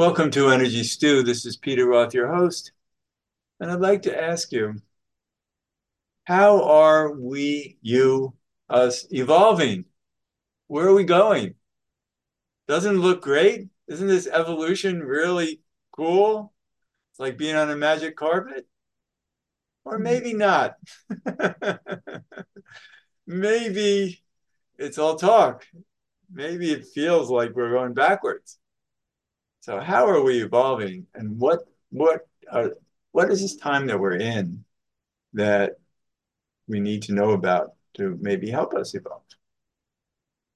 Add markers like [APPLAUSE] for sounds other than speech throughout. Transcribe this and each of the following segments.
Welcome to Energy Stew. This is Peter Roth, your host. And I'd like to ask you, how are we, you, us evolving? Where are we going? Doesn't it look great? Isn't this evolution really cool? It's like being on a magic carpet. Or mm-hmm. maybe not. [LAUGHS] maybe it's all talk. Maybe it feels like we're going backwards. So how are we evolving, and what what are what is this time that we're in that we need to know about to maybe help us evolve?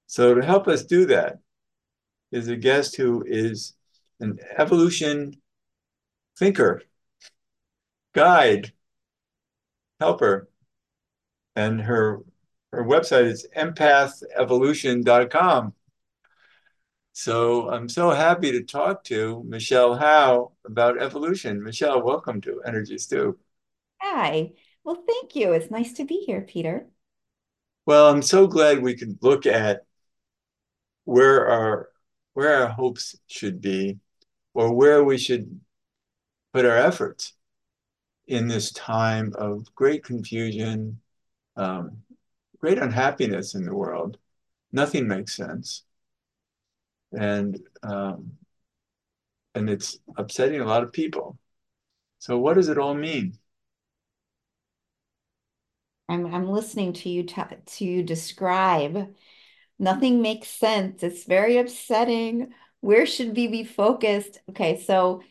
So to help us do that is a guest who is an evolution thinker, guide, helper, and her her website is empathevolution.com. So I'm so happy to talk to Michelle Howe about evolution. Michelle, welcome to Energy Stew. Hi. Well, thank you. It's nice to be here, Peter. Well, I'm so glad we could look at where our where our hopes should be or where we should put our efforts in this time of great confusion, um, great unhappiness in the world. Nothing makes sense and um, and it's upsetting a lot of people. So what does it all mean? I'm I'm listening to you to you describe. Nothing makes sense. It's very upsetting. Where should we be focused? Okay, so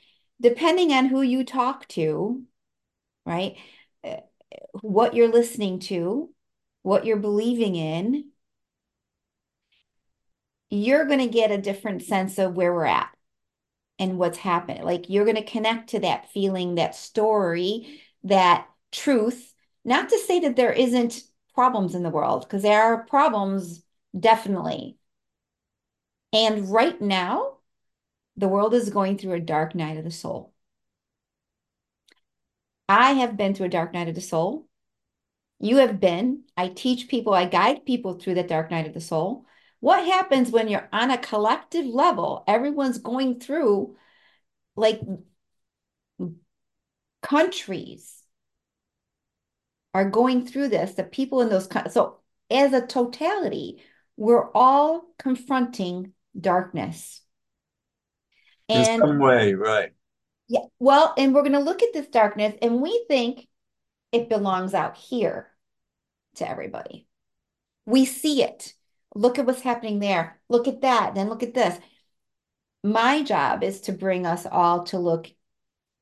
depending on who you talk to, right? Eh, what you're listening to, what you're believing in, you're going to get a different sense of where we're at and what's happened. Like you're going to connect to that feeling, that story, that truth. Not to say that there isn't problems in the world, because there are problems definitely. And right now, the world is going through a dark night of the soul. I have been through a dark night of the soul. You have been. I teach people, I guide people through that dark night of the soul. What happens when you're on a collective level? Everyone's going through like countries are going through this, the people in those so as a totality, we're all confronting darkness. And in some way, right. Yeah. Well, and we're going to look at this darkness and we think it belongs out here to everybody. We see it. Look at what's happening there. Look at that. Then look at this. My job is to bring us all to look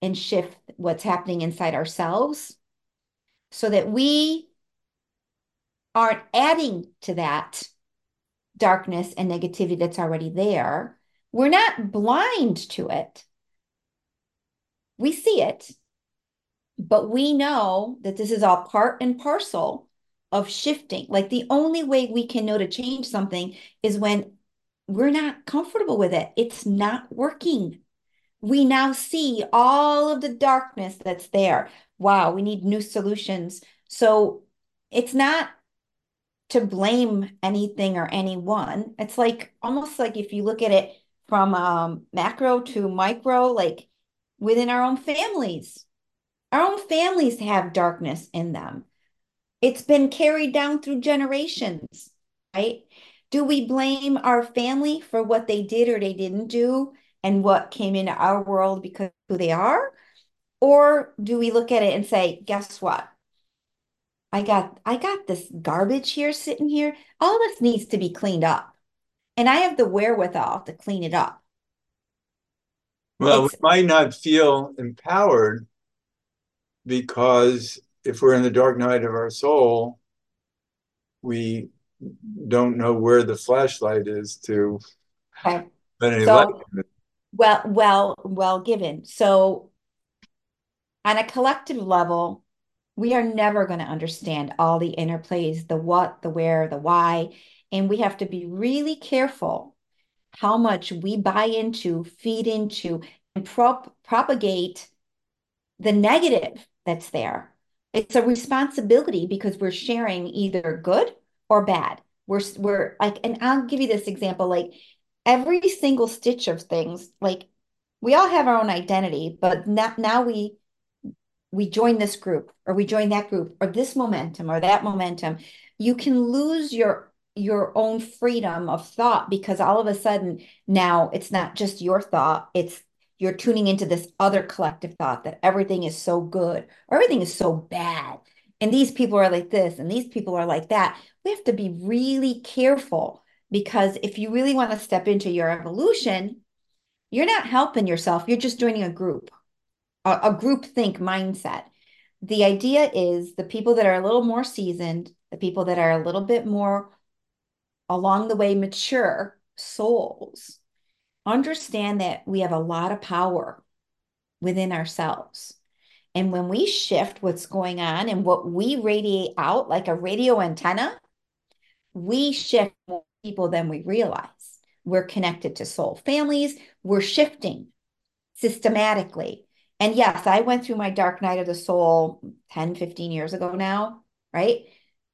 and shift what's happening inside ourselves so that we aren't adding to that darkness and negativity that's already there. We're not blind to it. We see it, but we know that this is all part and parcel of shifting. Like the only way we can know to change something is when we're not comfortable with it. It's not working. We now see all of the darkness that's there. Wow, we need new solutions. So it's not to blame anything or anyone. It's like almost like if you look at it from um, macro to micro, like within our own families, our own families have darkness in them. It's been carried down through generations, right? Do we blame our family for what they did or they didn't do and what came into our world because who they are? Or do we look at it and say, guess what? I got I got this garbage here sitting here. All this needs to be cleaned up. And I have the wherewithal to clean it up. Well, it's, we might not feel empowered because if we're in the dark night of our soul, we don't know where the flashlight is to okay. any so, Well, well, well given. So on a collective level, we are never going to understand all the interplays, the what, the where, the why. And we have to be really careful how much we buy into, feed into, and prop- propagate the negative that's there it's a responsibility because we're sharing either good or bad. We're we're like, and I'll give you this example, like every single stitch of things, like we all have our own identity, but now, now we we join this group or we join that group or this momentum or that momentum. You can lose your your own freedom of thought because all of a sudden now it's not just your thought, it's you're tuning into this other collective thought that everything is so good or everything is so bad. And these people are like this and these people are like that. We have to be really careful because if you really want to step into your evolution, you're not helping yourself, you're just joining a group, a, a group think mindset. The idea is the people that are a little more seasoned, the people that are a little bit more along the way mature souls understand that we have a lot of power within ourselves. And when we shift what's going on and what we radiate out like a radio antenna, we shift more people than we realize. We're connected to soul families, we're shifting systematically. And yes, I went through my dark night of the soul 10, 15 years ago now, right?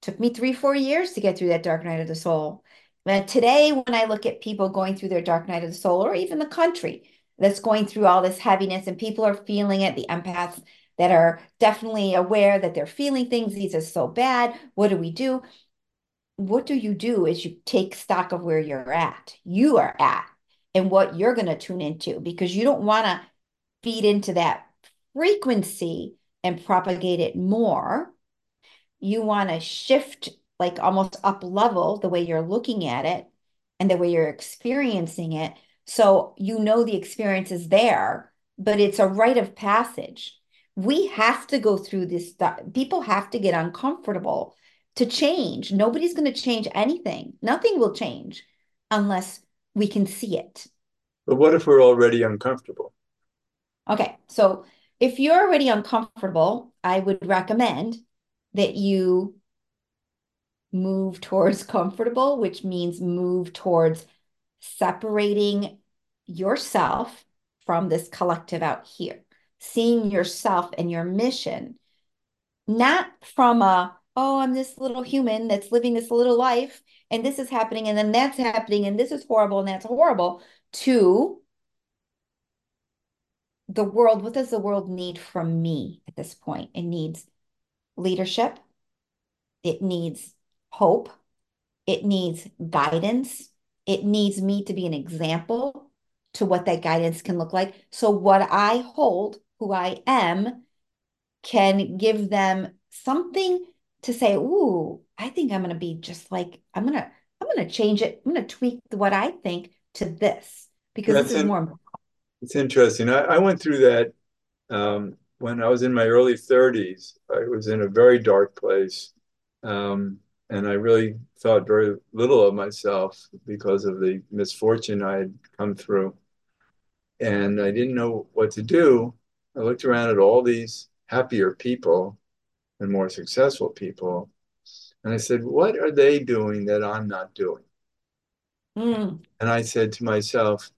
Took me three, four years to get through that dark night of the soul. Today, when I look at people going through their dark night of the soul, or even the country that's going through all this heaviness, and people are feeling it, the empaths that are definitely aware that they're feeling things, these are so bad. What do we do? What do you do is you take stock of where you're at, you are at, and what you're going to tune into because you don't want to feed into that frequency and propagate it more. You want to shift like almost up level the way you're looking at it and the way you're experiencing it. So you know the experience is there, but it's a rite of passage. We have to go through this stuff. People have to get uncomfortable to change. Nobody's going to change anything. Nothing will change unless we can see it. But what if we're already uncomfortable? Okay. So if you're already uncomfortable, I would recommend that you move towards comfortable, which means move towards separating yourself from this collective out here, seeing yourself and your mission, not from a, oh, I'm this little human that's living this little life and this is happening and then that's happening and this is horrible and that's horrible, to the world. What does the world need from me at this point? It needs leadership. It needs hope. It needs guidance. It needs me to be an example to what that guidance can look like. So, what I hold, who I am, can give them something to say, Ooh, I think I'm going to be just like, I'm going to. I'm going to change it. I'm going to tweak what I think to this because That's this is more. It's interesting. I, I went through that um, when I was in my early 30s. I was in a very dark place. Um, and I really thought very little of myself because of the misfortune I had come through. And I didn't know what to do. I looked around at all these happier people and more successful people. And I said, What are they doing that I'm not doing? Mm. And I said to myself,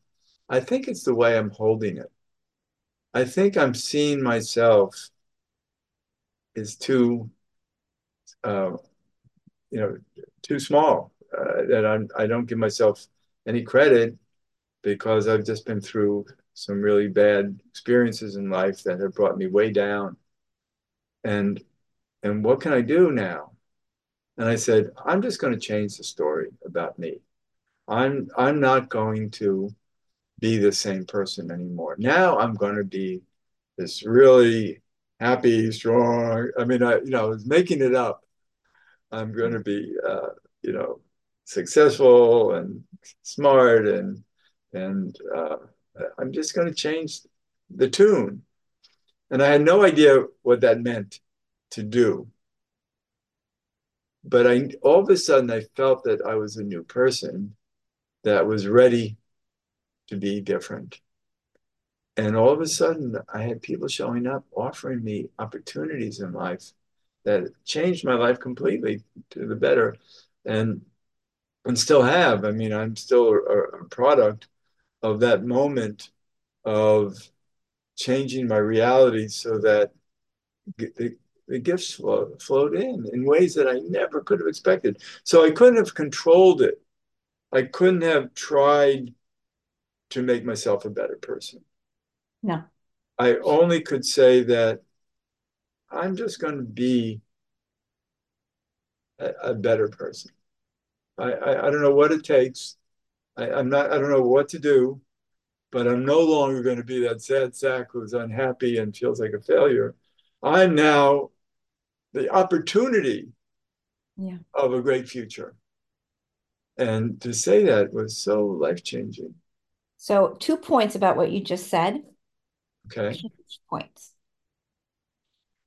I think it's the way I'm holding it. I think I'm seeing myself as too uh, you know too small uh, that I'm I don't give myself any credit because I've just been through some really bad experiences in life that have brought me way down. And and what can I do now? And I said I'm just going to change the story about me. I'm I'm not going to be the same person anymore. Now I'm going to be this really happy strong I mean I you know I was making it up I'm going to be, uh, you know, successful and smart and and uh, I'm just going to change the tune. And I had no idea what that meant to do. But I all of a sudden I felt that I was a new person that was ready to be different. And all of a sudden I had people showing up offering me opportunities in life that changed my life completely to the better and and still have. I mean i'm still a, a product of that moment of changing my reality so that the, the gifts flow, flowed in in ways that i never could have expected. So i couldn't have controlled it. I couldn't have tried to make myself a better person. No. I only could say that I'm just going to be a, a better person. I, I, I don't know what it takes. I, I'm not, I don't know what to do, but I'm no longer going to be that sad sack who's unhappy and feels like a failure. I'm now the opportunity Yeah. of a great future. And to say that was so life changing. So, two points about what you just said. Okay. Points.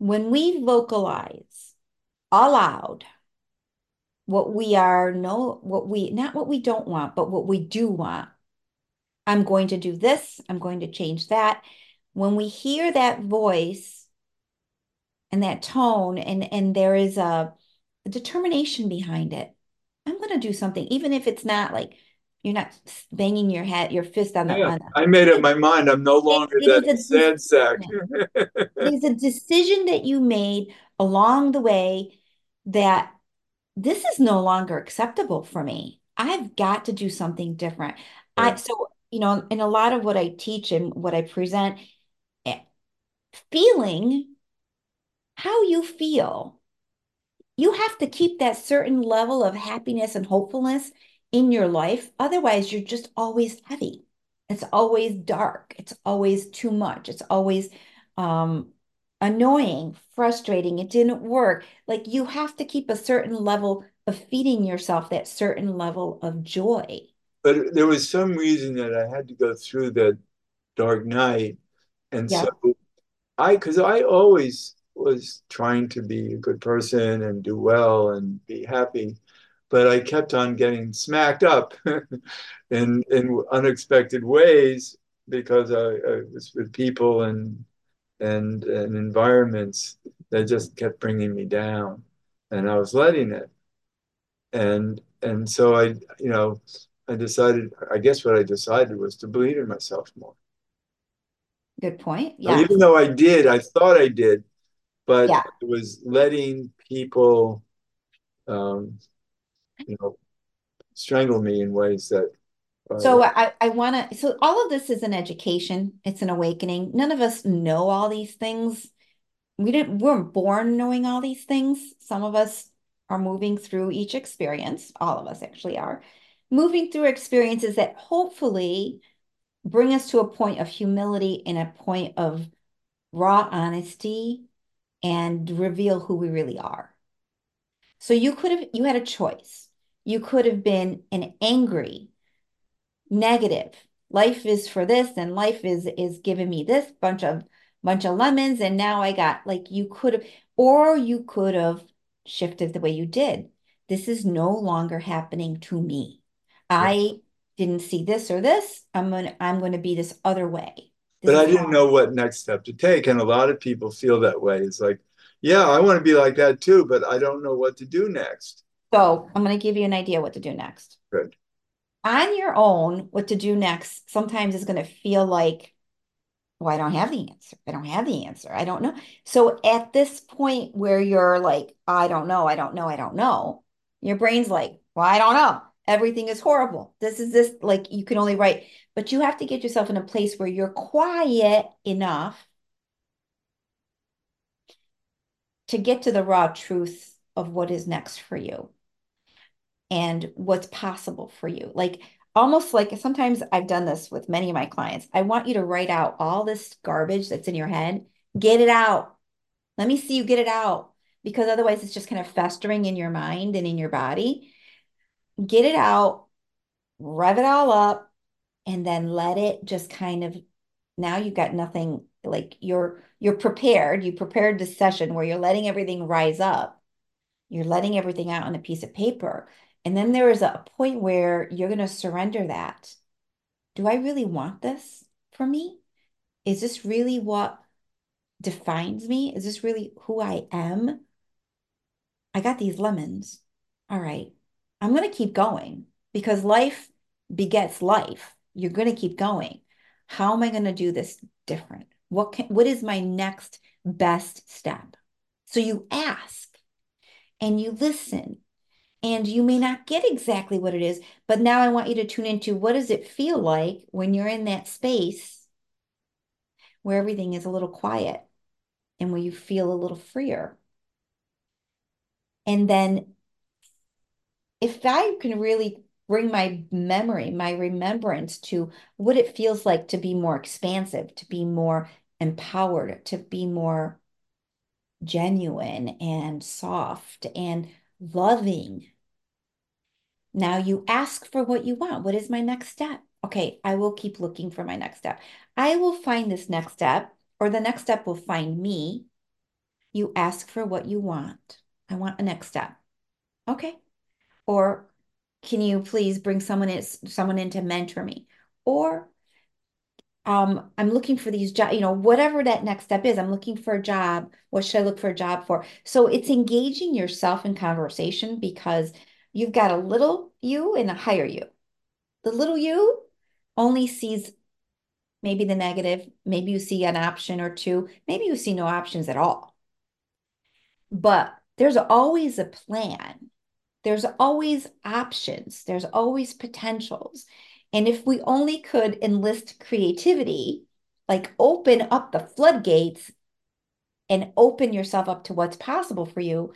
When we vocalize aloud what we are no what we not what we don't want, but what we do want. I'm going to do this, I'm going to change that. When we hear that voice and that tone and and there is a, a determination behind it. I'm going to do something even if it's not like you're not banging your head your fist on the Yeah, on I made up my mind. I'm no longer that a sad sack. it is a decision that you made along the way that this is no longer acceptable for me. I've got to do something different. I so you know, in a lot of what I teach and what I present, eh, feeling how you feel, you have to keep that certain level of happiness and hopefulness in your life. Otherwise, you're just always heavy. It's always dark. It's always too much. It's always um, annoying, frustrating. It didn't work. Like you have to keep a certain level of feeding yourself that certain level of joy. But there was some reason that I had to go through that dark night. And so I, because I always was trying to be a good person and do well and be happy, but I kept on getting smacked up [LAUGHS] in in unexpected ways because I, I was with people and and and environments that just kept bringing me down, and I was letting it. And and so I, you know, I decided, I guess what I decided was to believe in myself more. Good point. Yes. even though I did, I thought I did, but Yeah. it was letting people, um, you know, strangle me in ways that, So I, I want to, so all of this is an education. It's an awakening. None of us know all these things. We didn't, we weren't born knowing all these things. Some of us are moving through each experience. All of us actually are moving through experiences that hopefully bring us to a point of humility and a point of raw honesty and reveal who we really are. So you could have, you had a choice. You could have been an angry, negative. Life is for this, and life is is giving me this bunch of bunch of lemons, and now I got like you could have, or you could have shifted the way you did. This is no longer happening to me. I didn't see this or this. I'm gonna I'm gonna be this other way. but I didn't know what next step to take. And a lot of people feel that way. It's like, yeah, I want to be like that too, but I don't know what to do next. So I'm gonna give you an idea what to do next. Good. On your own, what to do next sometimes is gonna feel like well, I don't have the answer. I don't have the answer. I don't know. So at this point where you're like, I don't know, I don't know, I don't know, your brain's like, well, I don't know. Everything is horrible. This is this, like you can only write, but you have to get yourself in a place where you're quiet enough to get to the raw truth of what is next for you and what's possible for you. Like almost like sometimes I've done this with many of my clients. I want you to write out all this garbage that's in your head, get it out. Let me see you get it out because otherwise it's just kind of festering in your mind and in your body. Get it out, rev it all up, and then let it just kind of now you've got nothing like you're you're prepared. You prepared the session where you're letting everything rise up you're letting everything out on a piece of paper. And then there is a point where you're going to surrender that. Do I really want this for me? Is this really what defines me? Is this really who I am? I got these lemons. All right. I'm going to keep going because life begets life. You're going to keep going. How am I going to do this different? What can, what is my next best step? So you ask and you listen and you may not get exactly what it is, but now I want you to tune into what does it feel like when you're in that space where everything is a little quiet and where you feel a little freer. And then if I can really bring my memory, my remembrance to what it feels like to be more expansive, to be more empowered, to be more genuine and soft and loving. Now you ask for what you want. What is my next step? Okay, I will keep looking for my next step. I will find this next step, or the next step will find me. You ask for what you want. I want a next step. Okay. Or can you please bring someone in, someone in to mentor me? Or um, I'm looking for these jobs, you know, whatever that next step is, I'm looking for a job. What should I look for a job for? So it's engaging yourself in conversation because you've got a little you and a higher you. The little you only sees maybe the negative, maybe you see an option or two, maybe you see no options at all. But there's always a plan. There's always options. There's always potentials. And if we only could enlist creativity, like open up the floodgates and open yourself up to what's possible for you,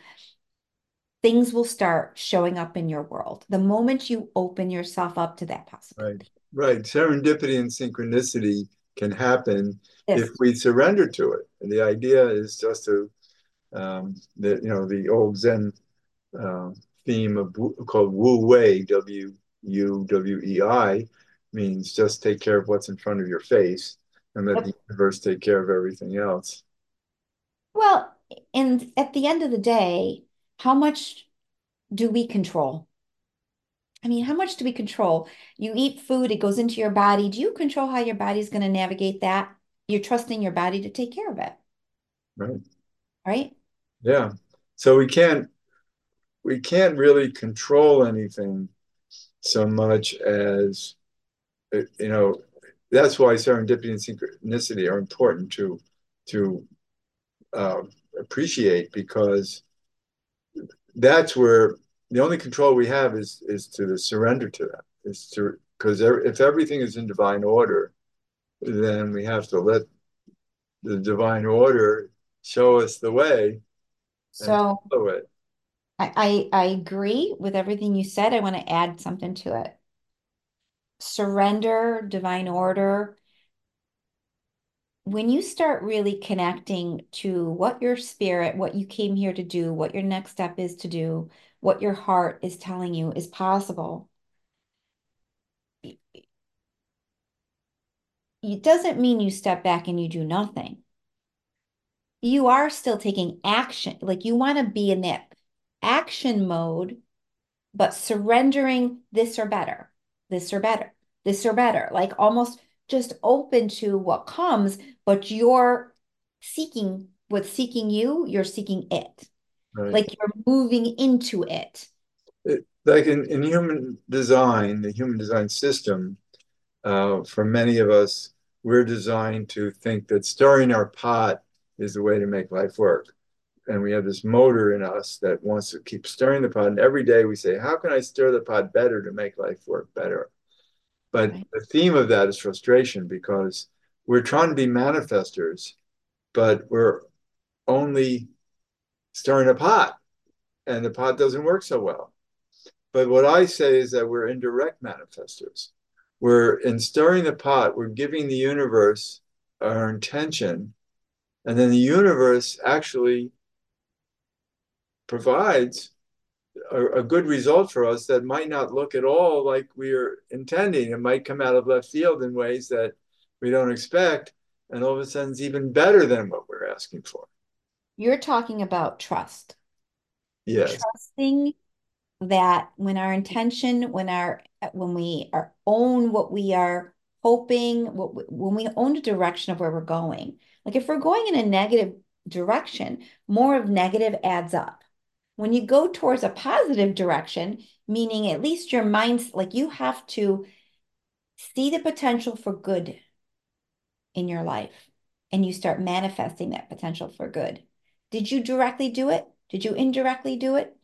things will start showing up in your world the moment you open yourself up to that possibility. Right, right. Serendipity and synchronicity can happen yes. if we surrender to it. And the idea is just to, um, the, you know, the old Zen uh, theme of called Wu Wei, W U-W-E-I means just take care of what's in front of your face and let yep. the universe take care of everything else. Well, and at the end of the day, how much do we control? I mean, how much do we control? You eat food, it goes into your body. Do you control how your body's going to navigate that? You're trusting your body to take care of it. Right. Right? Yeah. So we can't we can't really control anything so much as you know that's why serendipity and synchronicity are important to to uh, appreciate because that's where the only control we have is is to surrender to that is to because if everything is in divine order then we have to let the divine order show us the way so it. I, I, I agree with everything you said. I want to add something to it. Surrender, divine order. When you start really connecting to what your spirit, what you came here to do, what your next step is to do, what your heart is telling you is possible, it doesn't mean you step back and you do nothing. You are still taking action. Like you want to be in that action mode, but surrendering this or better, this or better, this or better, like almost just open to what comes, but you're seeking what's seeking you, you're seeking it. Right. Like you're moving into it. it. Like in, in human design, the human design system, uh, for many of us, we're designed to think that stirring our pot is the way to make life work and we have this motor in us that wants to keep stirring the pot. And every day we say, how can I stir the pot better to make life work better? But right. the theme of that is frustration because we're trying to be manifestors, but we're only stirring a pot and the pot doesn't work so well. But what I say is that we're indirect manifestors. We're in stirring the pot, we're giving the universe our intention, and then the universe actually provides a, a, good result for us that might not look at all like we're intending. It might come out of left field in ways that we don't expect, and all of a sudden it's even better than what we're asking for. You're talking about trust. Yes. Trusting that when our intention, when our when we are own what we are hoping, what when we own the direction of where we're going. Like if we're going in a negative direction, more of negative adds up when you go towards a positive direction, meaning at least your mind's like you have to see the potential for good in your life and you start manifesting that potential for good. Did you directly do it? Did you indirectly do it?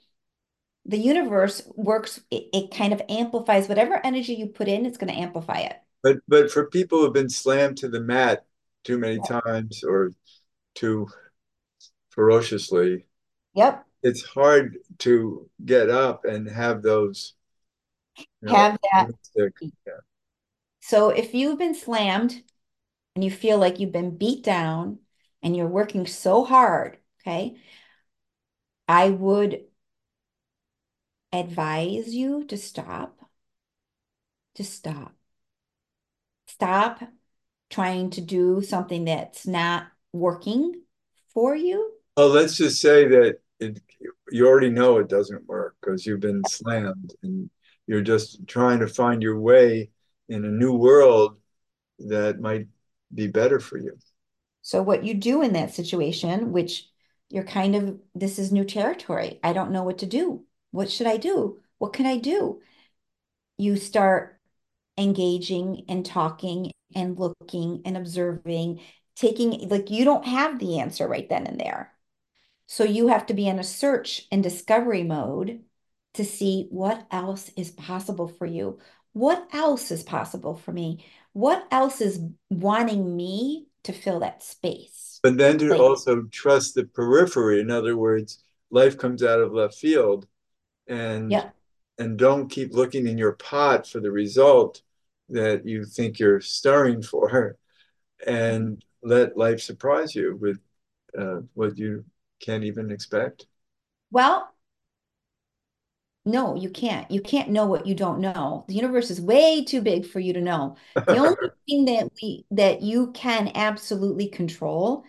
The universe works, it, it kind of amplifies whatever energy you put in, it's going to amplify it. But but for people who've been slammed to the mat too many times or too ferociously, Yep. It's hard to get up and have those, you know, Have that. optimistic- So if you've been slammed and you feel like you've been beat down and you're working so hard, okay, I would advise you to stop. To stop. Stop trying to do something that's not working for you. Well, let's just say that it, you already know it doesn't work because you've been slammed and you're just trying to find your way in a new world that might be better for you. So what you do in that situation, which you're kind of, this is new territory. I don't know what to do. What should I do? What can I do? You start engaging and talking and looking and observing, taking, like you don't have the answer right then and there. So you have to be in a search and discovery mode to see what else is possible for you. What else is possible for me? What else is wanting me to fill that space? But then to Like, also trust the periphery. In other words, life comes out of left field and yeah. and don't keep looking in your pot for the result that you think you're stirring for and let life surprise you with uh, what you can't even expect. Well, no, you can't. You can't know what you don't know. The universe is way too big for you to know. The only [LAUGHS] thing that we that you can absolutely control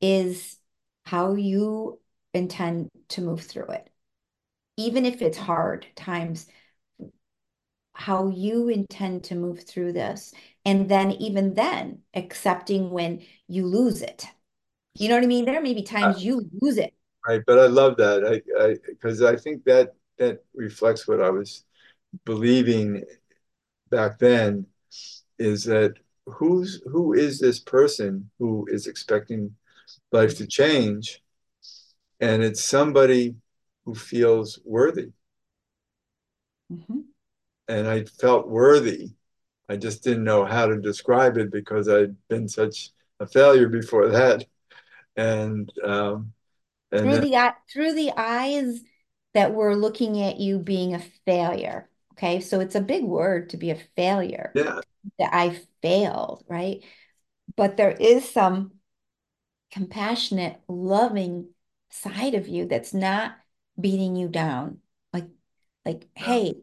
is how you intend to move through it. Even if it's hard times, how you intend to move through this. And then even then, accepting when you lose it. You know what I mean? There may be times you lose it. Right, but I love that. I, I, because I think that that reflects what I was believing back then, is that who's who is this person who is expecting life to change, and it's somebody who feels worthy. Mhm. And I felt worthy. I just didn't know how to describe it because I'd been such a failure before that. And um, and Through then the eye, through the eyes that we're looking at you being a failure. Okay, so it's a big word to be a failure. yeah, That I failed, right? But there is some compassionate, loving side of you that's not beating you down. Like, like, yeah. hey,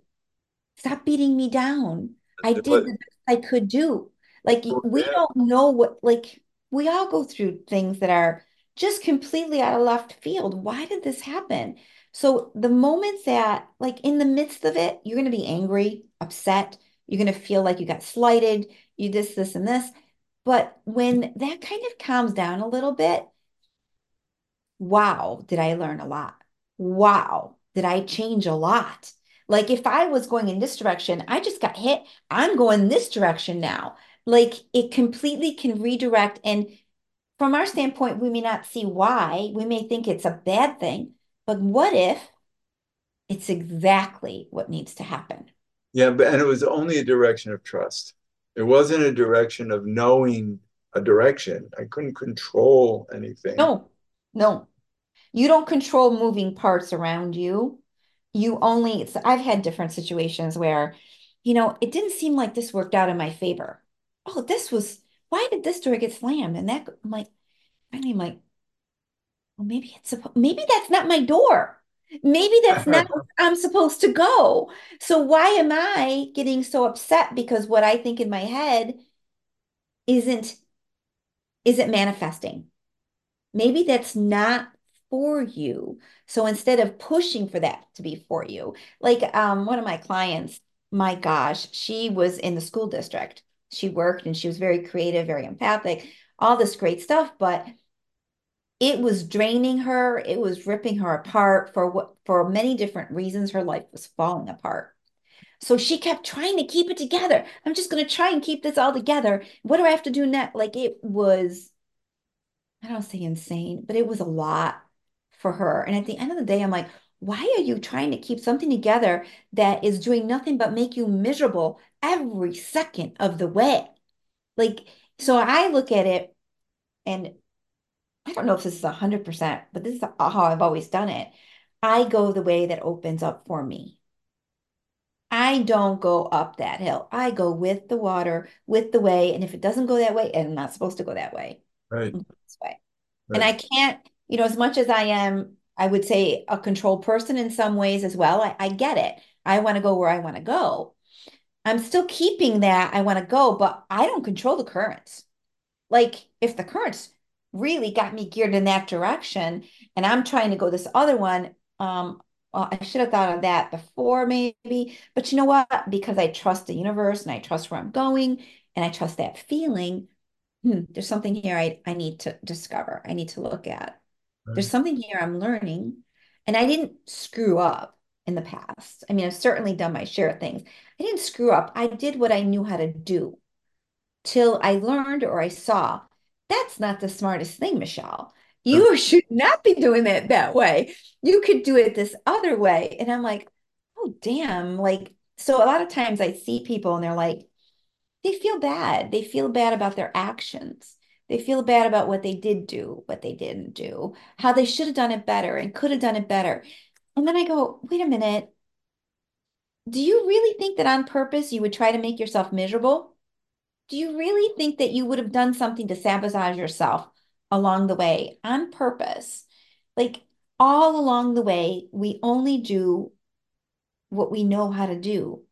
stop beating me down. I did But the best I could do. Like, we yeah, don't know what, like, we all go through things that are just completely out of left field. Why did this happen? So, the moments that, like, in the midst of it, you're going to be angry, upset. You're going to feel like you got slighted, you this, this, and this. But when that kind of calms down a little bit, wow, did I learn a lot? Wow, did I change a lot? Like if I was going in this direction, I just got hit. I'm going this direction now. Like it completely can redirect. And from our standpoint, we may not see why. We may think it's a bad thing. But what if it's exactly what needs to happen? yeah, but and it was only a direction of trust. It wasn't a direction of knowing a direction. I couldn't control anything. No, no. You don't control moving parts around you. You only, it's, I've had different situations where, you know, it didn't seem like this worked out in my favor. Oh, this was, why did this door get slammed? And that, I'm like, finally, I'm like, well, maybe it's, suppo- maybe that's not my door. Maybe that's not [LAUGHS] where I'm supposed to go. So why am I getting so upset because what I think in my head isn't, isn't manifesting? maybe that's not for you. So instead of pushing for that to be for you, like um, one of my clients, my gosh, she was in the school district. She worked and she was very creative, very empathic, all this great stuff, but it was draining her. It was ripping her apart for what for many different reasons. Her life was falling apart. So she kept trying to keep it together. I'm just going to try and keep this all together. What do I have to do next? Like it was I don't say insane, but it was a lot for her. And at the end of the day, I'm like, why are you trying to keep something together that is doing nothing but make you miserable every second of the way? Like, so I look at it and I don't know if this is 100%, but this is how I've always done it. I go the way that opens up for me. I don't go up that hill. I go with the water, with the way. And if it doesn't go that way, and I'm not supposed to go that way. Right. This way. Right. And I can't, you know, as much as I am, I would say a controlled person in some ways as well. I, I get it. I want to go where I want to go. I'm still keeping that I want to go, but I don't control the currents. Like if the currents really got me geared in that direction and I'm trying to go this other one, um, well, I should have thought of that before maybe, but you know what? Because I trust the universe and I trust where I'm going and I trust that feeling. Hmm, there's something here I, I need to discover. I need to look at. There's something here I'm learning. And I didn't screw up in the past. I mean, I've certainly done my share of things. I didn't screw up. I did what I knew how to do till I learned or I saw that's not the smartest thing, Michelle. You should not be doing it that way. You could do it this other way. And I'm like, oh, damn. Like, so a lot of times I see people and they're like, they feel bad. They feel bad about their actions. They feel bad about what they did do, what they didn't do, how they should have done it better and could have done it better. And then I go, wait a minute. Do you really think that on purpose you would try to make yourself miserable? Do you really think that you would have done something to sabotage yourself along the way on purpose? Like all along the way, we only do what we know how to do.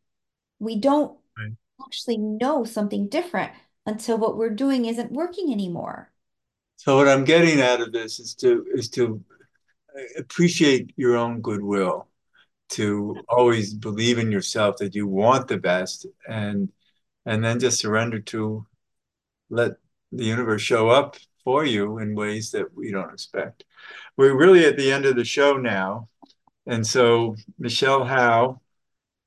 We don't right. actually know something different until what we're doing isn't working anymore. So what I'm getting out of this is to is to appreciate your own goodwill, to always believe in yourself that you want the best and and then just surrender to let the universe show up for you in ways that we don't expect. We're really at the end of the show now. And so, Michelle Howe,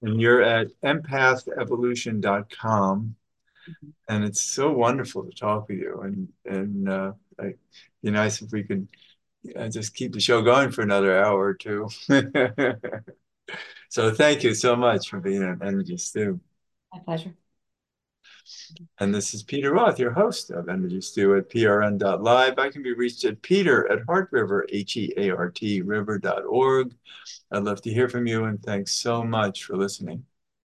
and you're at empathevolution.com. Mm-hmm. And it's so wonderful to talk with you. And, and uh, it'd be nice if we could uh, just keep the show going for another hour or two. [LAUGHS] so, thank you so much for being an Energy Stew. My pleasure. And this is Peter Roth, your host of Energy Stew at prn.live. I can be reached at peter at Heart River, H-E-A-R-T, river.org. I'd love to hear from you, and thanks so much for listening.